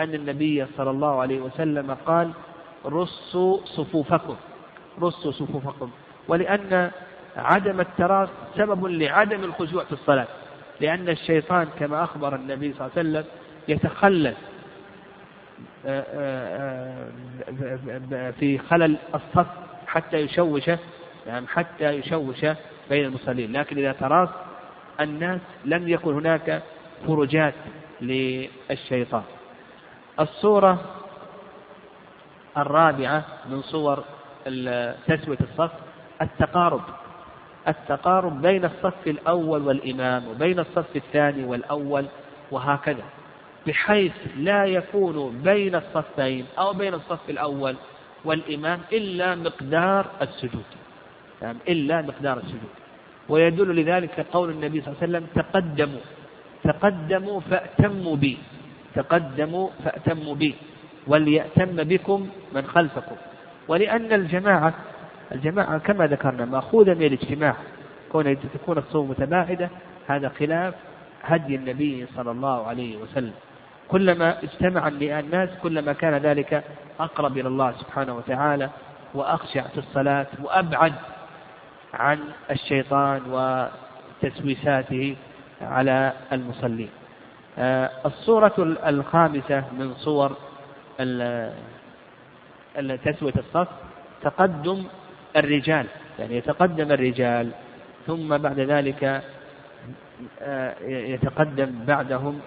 أن النبي صلى الله عليه وسلم قال رصوا صفوفكم. رصوا صفوفكم. ولأن عدم التراص سبب لعدم الخشوع في الصلاة لأن الشيطان كما أخبر النبي صلى الله عليه وسلم آه، في خلل الصف حتى يشوش يعني حتى يشوش بين المصلين. لكن إذا تراص الناس لم يكن هناك فرجات للشيطان. الصورة الرابعة من صور تسوية الصف التقارب. التقارب بين الصف الأول والإمام وبين الصف الثاني والأول وهكذا. بحيث لا يكون بين الصفين أو بين الصف الأول والإمام إلا مقدار السجود. يعني إلا مقدار السجود. ويدل لذلك قول النبي صلى الله عليه وسلم تقدموا تقدموا فأتموا بي تقدموا فأتموا بي وليأتم بكم من خلفكم. ولأن الجماعة الجماعة كما ذكرنا مأخوذة من الاجتماع. كون تكون الصوم متباعدة هذا خلاف هدي النبي صلى الله عليه وسلم. كلما اجتمع الناس كلما كان ذلك أقرب إلى الله سبحانه وتعالى وأخشع في الصلاة وأبعد عن الشيطان وتسويساته على المصلين. آه، الصورة الخامسة من صور تسوية الصف تقدم الرجال يعني يتقدم الرجال ثم بعد ذلك آه، يتقدم بعدهم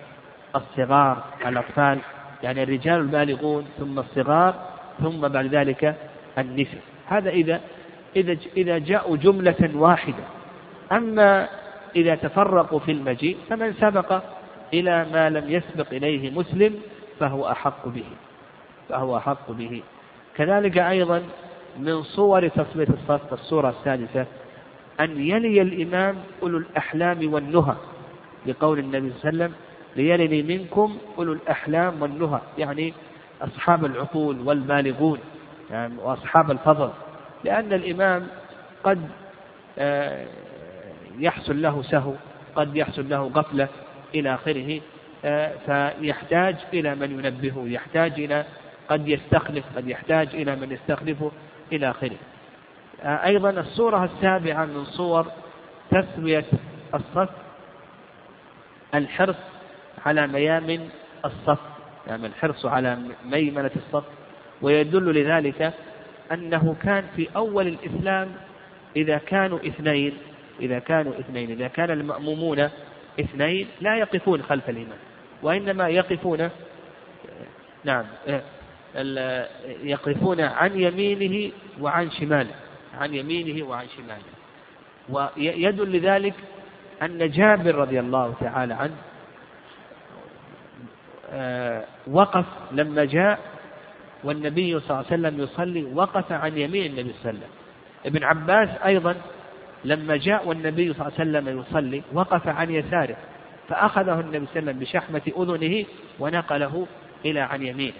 الصغار الأطفال يعني الرجال البالغون ثم الصغار ثم بعد ذلك النساء. هذا إذا إذا إذا جاءوا جملة واحدة. أما إذا تفرقوا في المجيء فمن سبق إلى ما لم يسبق إليه مسلم فهو أحق به. فهو أحق به. كذلك أيضا من صور تصويت الصف الصورة السادسة أن يلي الإمام أولو الأحلام والنهى لقول النبي صلى الله عليه وسلم ليلني منكم أولو الأحلام والنهى. يعني أصحاب العقول والبالغون يعني وأصحاب الفضل. لأن الإمام قد آه، يحصل له سهو قد يحصل له غفلة إلى آخره آه، فيحتاج إلى من ينبهه يحتاج إلى قد يستخلف قد يحتاج إلى من يستخلفه إلى آخره. آه، أيضا الصورة السابعة من صور تسوية الصف الحرص على ميامن الصف يعني الحرص على ميمنة الصف. ويدل لذلك أنه كان في أول الإسلام إذا كانوا اثنين إذا كانوا اثنين إذا كان المأمومون اثنين لا يقفون خلف الإمام وإنما يقفون نعم يقفون عن يمينه وعن شماله عن يمينه وعن شماله. ويدل لذلك أن جابر رضي الله تعالى عنه وقف لما جاء والنبي صلى الله عليه وسلم يصلي وقف عن يمين النبي صلى الله عليه وسلم. ابن عباس أيضا لما جاء والنبي صلى الله عليه وسلم يصلي وقف عن يساره فأخذه النبي صلى الله عليه وسلم بشحمة أذنه ونقله إلى عن يمينه.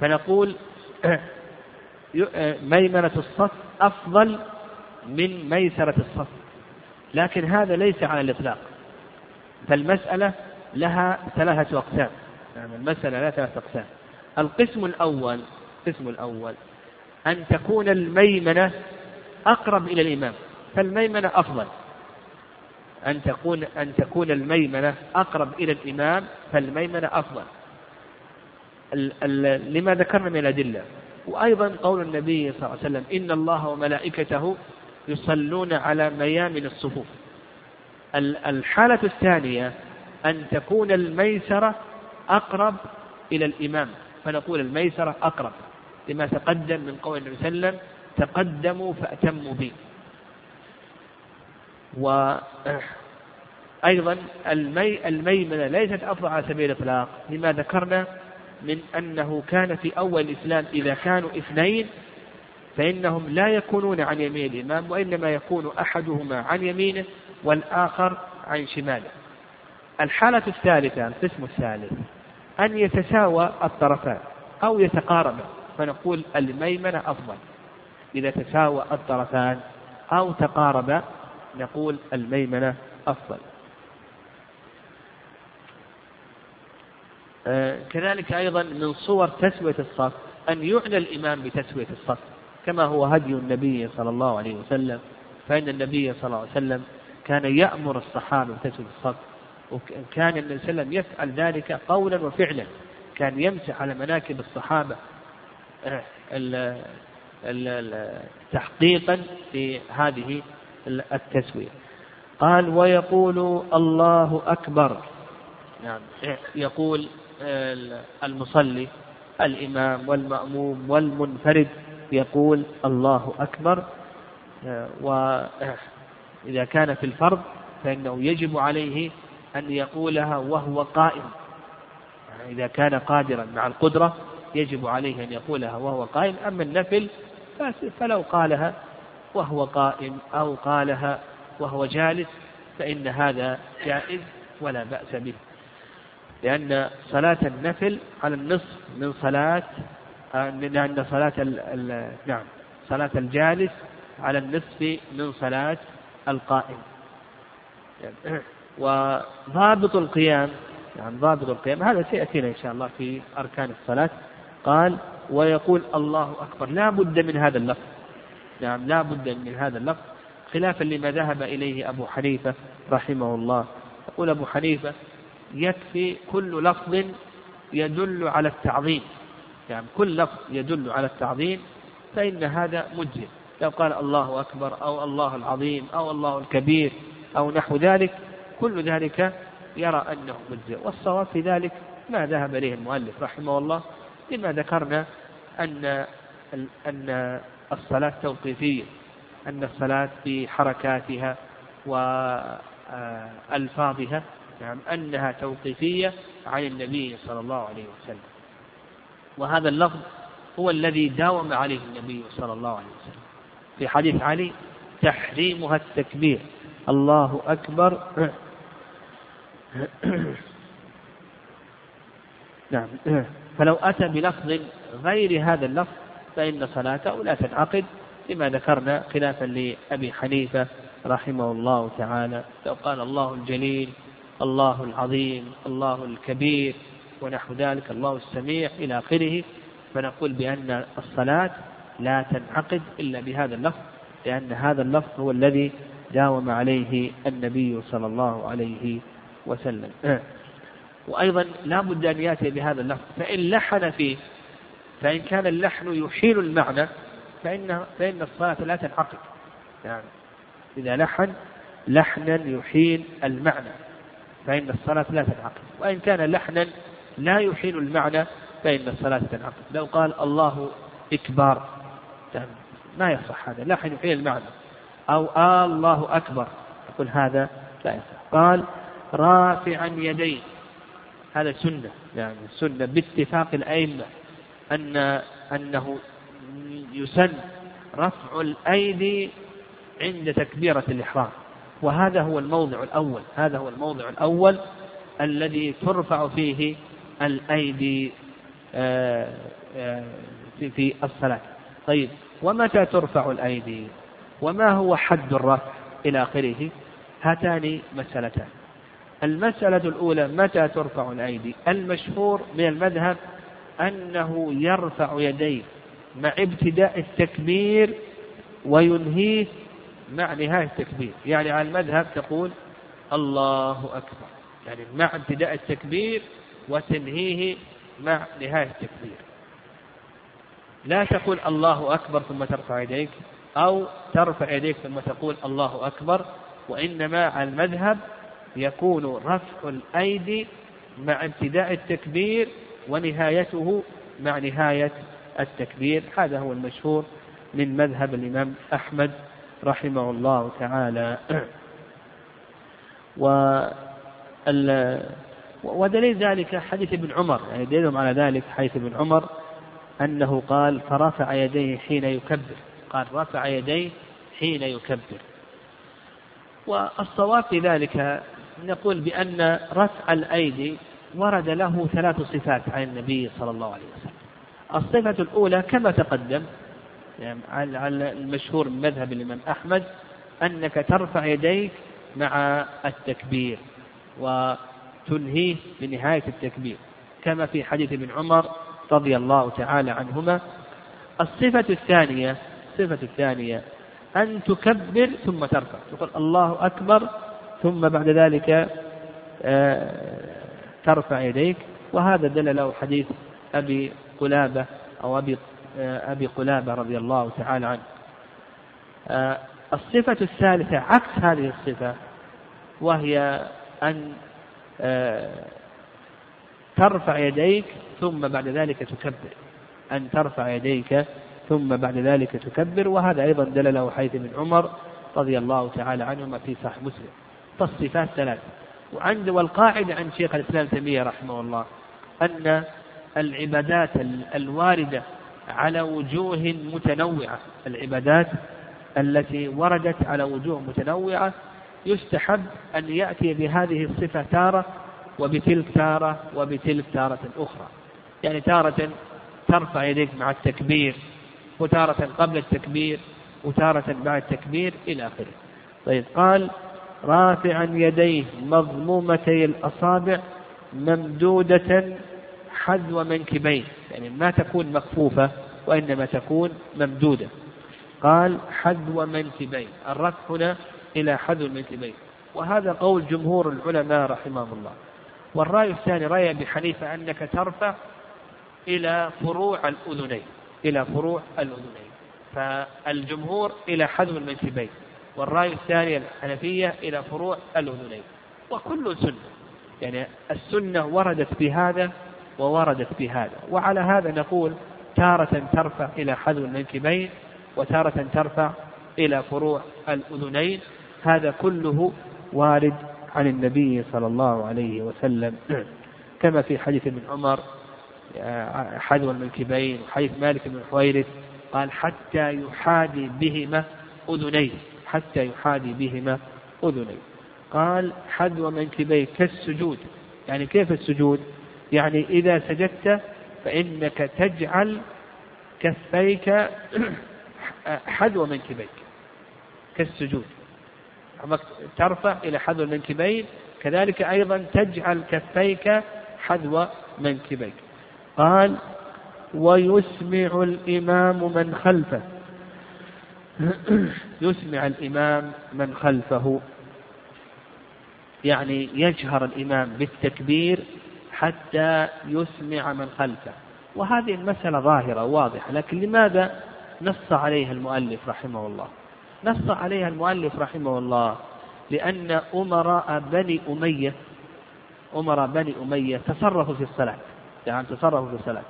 فنقول ميمنة الصف أفضل من ميسرة الصف. لكن هذا ليس على الإطلاق. فالمسألة لها ثلاثة أقسام. يعني المسألة لها ثلاثة أقسام. القسم الأول القسم الأول أن تكون الميمنة أقرب إلى الإمام فالميمنة أفضل. أن تكون أن تكون الميمنة أقرب إلى الإمام فالميمنة أفضل. لما ذكرنا من الأدلة. وأيضا قول النبي صلى الله عليه وسلم إن الله وملائكته يصلون على ميامن الصفوف. الحالة الثانية أن تكون الميسرة أقرب إلى الإمام فنقول الميسرة أقرب لما تقدم من قول النبي صلى الله عليه وسلم تقدموا فأتموا بي. وأيضا المي الميمنة ليست أفضل على سبيل الإطلاق لما ذكرنا من أنه كان في أول الإسلام إذا كانوا اثنين فإنهم لا يكونون عن يمين الإمام وإنما يكون أحدهما عن يمينه والآخر عن شماله. الحالة الثالثة القسم الثالث. أن يتساوى الطرفان أو يتقاربا. فنقول الميمنة أفضل. إذا تساوى الطرفان أو تقاربا نقول الميمنة أفضل. آه، كذلك أيضا من صور تسوية الصف أن يعنى الإمام بتسوية الصف. كما هو هدي النبي صلى الله عليه وسلم فإن النبي صلى الله عليه وسلم كان يأمر الصحابة بتسوية الصف. وكان النبي صلى الله عليه وسلم يفعل ذلك قولا وفعلا. كان يمسح على مناكب الصحابة آه، تحقيقا في هذه التسوية. قال ويقول الله أكبر. نعم. يقول المصلي الإمام والمأموم والمنفرد يقول الله أكبر. وإذا كان في الفرض فإنه يجب عليه أن يقولها وهو قائم. إذا كان قادرا مع القدرة يجب عليه أن يقولها وهو قائم. أما النفل فلو قالها وهو قائم أو قالها وهو جالس فإن هذا جائز ولا بأس به. لأن صلاة النفل على النصف من صلاة لأن صلاة نعم صلاة الجالس على النصف من صلاة القائم. وضابط القيام يعني ضابط القيام هذا سيأتينا إن شاء الله في أركان الصلاة. قال ويقول الله أكبر لا بد من هذا اللفظ. نعم لا بد من هذا اللفظ. خلافا لما ذهب إليه أبو حنيفة رحمه الله. يقول أبو حنيفة يكفي كل لفظ يدل على التعظيم. يعني كل لفظ يدل على التعظيم فإن هذا مجزئ. لو قال الله أكبر أو الله العظيم أو الله الكبير أو نحو ذلك كل ذلك يرى أنه مجزئ والصواب في ذلك ما ذهب إليه المؤلف رحمه الله لما ذكرنا أن أن الصلاة توقيفية أن الصلاة في حركاتها وألفاظها نعم أنها توقيفية عن النبي صلى الله عليه وسلم. وهذا اللفظ هو الذي داوم عليه النبي صلى الله عليه وسلم. في حديث علي تحريمها التكبير الله أكبر نعم. فلو أتى بلفظ غير هذا اللفظ فإن صلاته لا تنعقد لما ذكرنا خلافا لأبي حنيفة رحمه الله تعالى. لو قال الله الجليل الله العظيم الله الكبير ونحو ذلك الله السميع إلى آخره فنقول بأن الصلاة لا تنعقد إلا بهذا اللفظ لأن هذا اللفظ هو الذي داوم عليه النبي صلى الله عليه وسلم وأيضا لا بد أن يأتي بهذا اللفظ. فإن لحن فيه فإن كان اللحن يحيل المعنى فإن فإن الصلاة لا تنعقد. يعني إذا لحن لحنا يحيل المعنى فإن الصلاة لا تنعقد. وإن كان لحنا لا يحيل المعنى فإن الصلاة تنعقد. لو قال الله إكبار ما يصح هذا. لحن يحيل المعنى. أو آه الله أكبر يقول هذا لا يصح. قال رافعا يديه. هذا سنة. يعني سنة باتفاق الأئمة أن أنه يسن رفع الأيدي عند تكبيرة الإحرام. وهذا هو الموضع الأول. هذا هو الموضع الأول الذي ترفع فيه الأيدي آه، آه، في الصلاة. طيب ومتى ترفع الأيدي؟ وما هو حد الرفع إلى آخره؟ هاتان مسألتان. المسألة الأولى متى ترفع الأيدي؟ المشهور من المذهب أنه يرفع يديه مع ابتداء التكبير وينهيه مع نهاية التكبير. يعني على المذهب تقول الله أكبر. يعني مع ابتداء التكبير وتنهيه مع نهاية التكبير. لا تقول الله أكبر ثم ترفع يديك أو ترفع يديك ثم تقول الله أكبر وإنما على المذهب يكون رفع الأيدي مع ابتداء التكبير ونهايته مع نهاية التكبير. هذا هو المشهور من مذهب الإمام أحمد رحمه الله تعالى. و ودليل ذلك حديث ابن عمر يعني دليلهم على ذلك حديث ابن عمر أنه قال فرفع يديه حين يكبر قال رفع يديه حين يكبر والصواب في ذلك نقول بأن رفع الأيدي ورد له ثلاث صفات عن النبي صلى الله عليه وسلم. الصفة الأولى كما تقدم يعني على المشهور من مذهب الإمام أحمد أنك ترفع يديك مع التكبير وتنهيه بنهاية التكبير كما في حديث ابن عمر رضي الله تعالى عنهما. الصفة الثانية الصفة الثانية أن تكبر ثم ترفع تقول الله أكبر ثم بعد ذلك آه، ترفع يديك. وهذا دل له حديث أبي قلابة أو أبي آه، أبي قلابة رضي الله تعالى عنه. آه، الصفة الثالثة عكس هذه الصفة وهي أن ترفع يديك ثم بعد ذلك تكبر. أن ترفع يديك ثم بعد ذلك تكبر. وهذا أيضا دل له حيث من عمر رضي الله تعالى عنهما في صحيح مسلم. فالصفات ثلاث وعند والقاعدة عند شيخ الإسلام تيمية رحمه الله أن العبادات الواردة على وجوه متنوعة. العبادات التي وردت على وجوه متنوعة يستحب أن يأتي بهذه الصفة تارة وبتلك تارة وبتلك تارة أخرى. يعني تارة ترفع يديك مع التكبير وتارة قبل التكبير وتارة بعد التكبير إلى آخره. طيب قال رافعا يديه مضمومتي الأصابع ممدودة حذو منكبين. يعني ما تكون مكفوفة وإنما تكون ممدودة. قال حذو منكبين. الرفع هنا إلى حذو المنكبين. وهذا قول جمهور العلماء رحمهم الله. والرأي الثاني رأي أبي حنيفة أنك ترفع إلى فروع الأذنين. إلى فروع الأذنين. فالجمهور إلى حذو المنكبين. والرأي الثاني الحنفية إلى فروع الأذنين. وكل سنة. يعني السنة وردت بهذا ووردت بهذا. وعلى هذا نقول تارة ترفع إلى حذو المنكبين وتارة ترفع إلى فروع الأذنين. هذا كله وارد عن النبي صلى الله عليه وسلم. كما في حديث ابن عمر حذو المنكبين وحديث مالك بن حويرث قال حتى يحادي بهما أذنيه. حتى يحادي بهما أذنيه قال حذو منكبيه كالسجود. يعني كيف السجود؟ يعني إذا سجدت فإنك تجعل كفيك حذو منكبيك كالسجود. ترفع إلى حذو المنكبين كذلك أيضا تجعل كفيك حذو منكبيك قال ويسمع الإمام من خلفه. يسمع الإمام من خلفه. يعني يجهر الإمام بالتكبير حتى يسمع من خلفه. وهذه المسألة ظاهرة واضحة لكن لماذا نص عليها المؤلف رحمه الله؟ نص عليها المؤلف رحمه الله لأن أمراء بني أمية أمراء بني أمية تصرفوا في الصلاة يعني تصرفوا في الصلاة.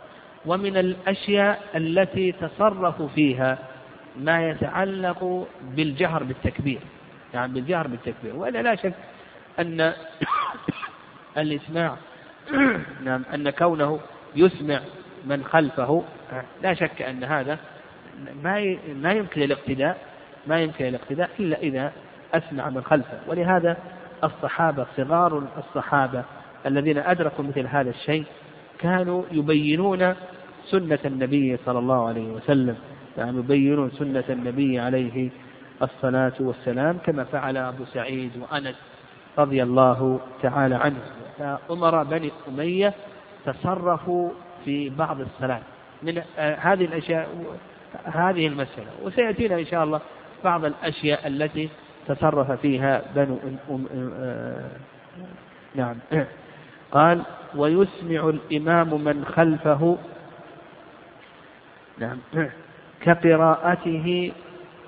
ومن الأشياء التي تصرفوا فيها ما يتعلق بالجهر بالتكبير يعني بالجهر بالتكبير. وإلا لا شك أن الإسماع نعم أن كونه يسمع من خلفه لا شك أن هذا ما ما يمكن الاقتداء ما يمكن الاقتداء إلا إذا أسمع من خلفه. ولهذا الصحابة صغار الصحابة الذين أدركوا مثل هذا الشيء كانوا يبينون سنة النبي صلى الله عليه وسلم. يعني يبينون سنة النبي عليه الصلاة والسلام كما فعل أبو سعيد وأنس رضي الله تعالى عنه. فأمراء بني أمية تصرفوا في بعض الصلاة. من آه، هذه الأشياء هذه المسألة. وسيأتينا إن شاء الله بعض الأشياء التي تصرف فيها بنو أم آه، نعم. قال ويسمع الإمام من خلفه. نعم. كقراءته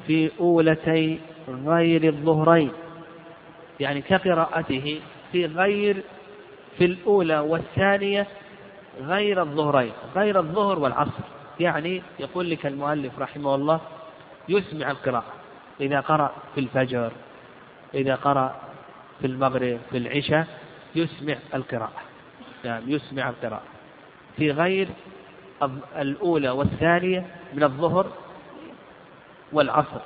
في أولتي غير الظهرين. يعني كقراءته في غير في الأولى والثانية غير الظهرين غير الظهر والعصر. يعني يقول لك المؤلف رحمه الله يسمع القراءة. إذا قرأ في الفجر إذا قرأ في المغرب في العشاء يسمع القراءة. نعم يسمع القراءة. في غير الأولى والثانية من الظهر والعصر.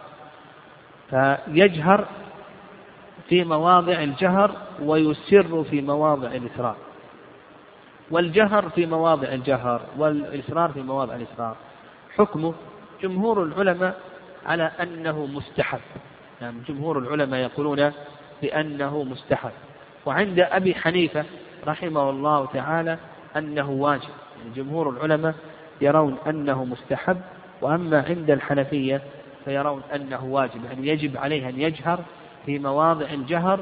فيجهر في مواضع الجهر ويسر في مواضع الإسرار. والجهر في مواضع الجهر والإسرار في مواضع الإسرار. حكمه جمهور العلماء على أنه مستحب. يعني جمهور العلماء يقولون بأنه مستحب. وعند أبي حنيفة رحمه الله تعالى أنه واجب. جمهور العلماء يرون أنه مستحب وأما عند الحنفية فيرون أنه واجب يعني يجب عليه أن يجهر في مواضع الجهر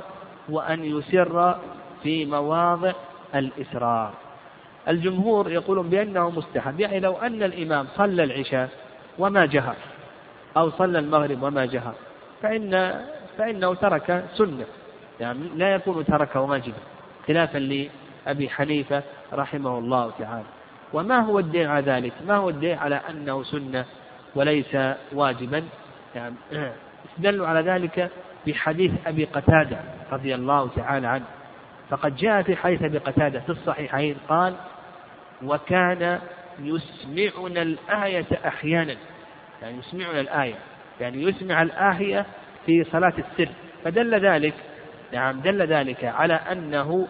وأن يسر في مواضع الإسرار. الجمهور يقولون بأنه مستحب يعني لو أن الإمام صلى العشاء وما جهر أو صلى المغرب وما جهر فإن فإنه ترك سنة يعني لا يكون ترك واجبا خلافا لأبي حنيفة رحمه الله تعالى. وما هو الدين على ذلك؟ ما هو الدين على أنه سنة وليس واجبا؟ يعني استدلوا على ذلك بحديث أبي قتادة رضي الله تعالى عنه. فقد جاء في حديث أبي قتادة في الصحيحين قال وكان يسمعنا الآية أحيانا. يعني يسمعنا الآية. يعني يسمع الآية في صلاة السر. فدل ذلك نعم دل ذلك على أنه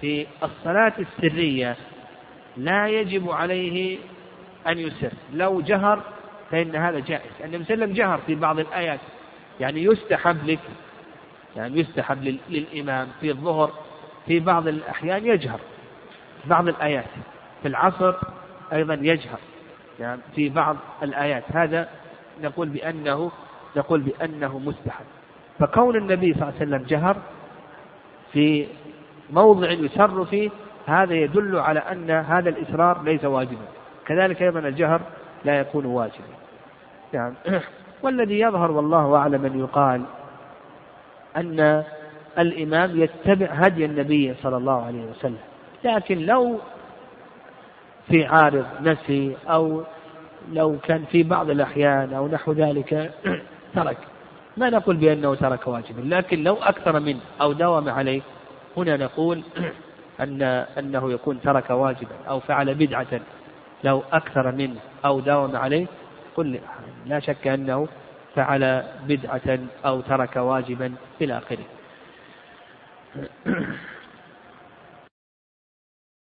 في الصلاة السرية لا يجب عليه أن يسر. لو جهر فإن هذا جائز. النبي صلى الله عليه وسلم جهر في بعض الآيات. يعني يستحب لك يعني يستحب للإمام في الظهر في بعض الأحيان يجهر. بعض الآيات. في العصر أيضا يجهر. يعني في بعض الآيات. هذا نقول بأنه نقول بأنه مستحب. فكون النبي صلى الله عليه وسلم جهر في موضع يسر فيه هذا يدل على أن هذا الإسرار ليس واجبا. كذلك أيضا الجهر لا يكون واجبا. يعني والذي يظهر والله أعلم أن يقال أن الإمام يتبع هدي النبي صلى الله عليه وسلم. لكن لو في عارض نسي أو لو كان في بعض الأحيان أو نحو ذلك ترك ما نقول بأنه ترك واجبا. لكن لو أكثر منه أو داوم عليه هنا نقول أن أنه يكون ترك واجبا أو فعل بدعة لو أكثر منه أو داوم عليه قل لا شك أنه فعل بدعة أو ترك واجبا إلى آخره.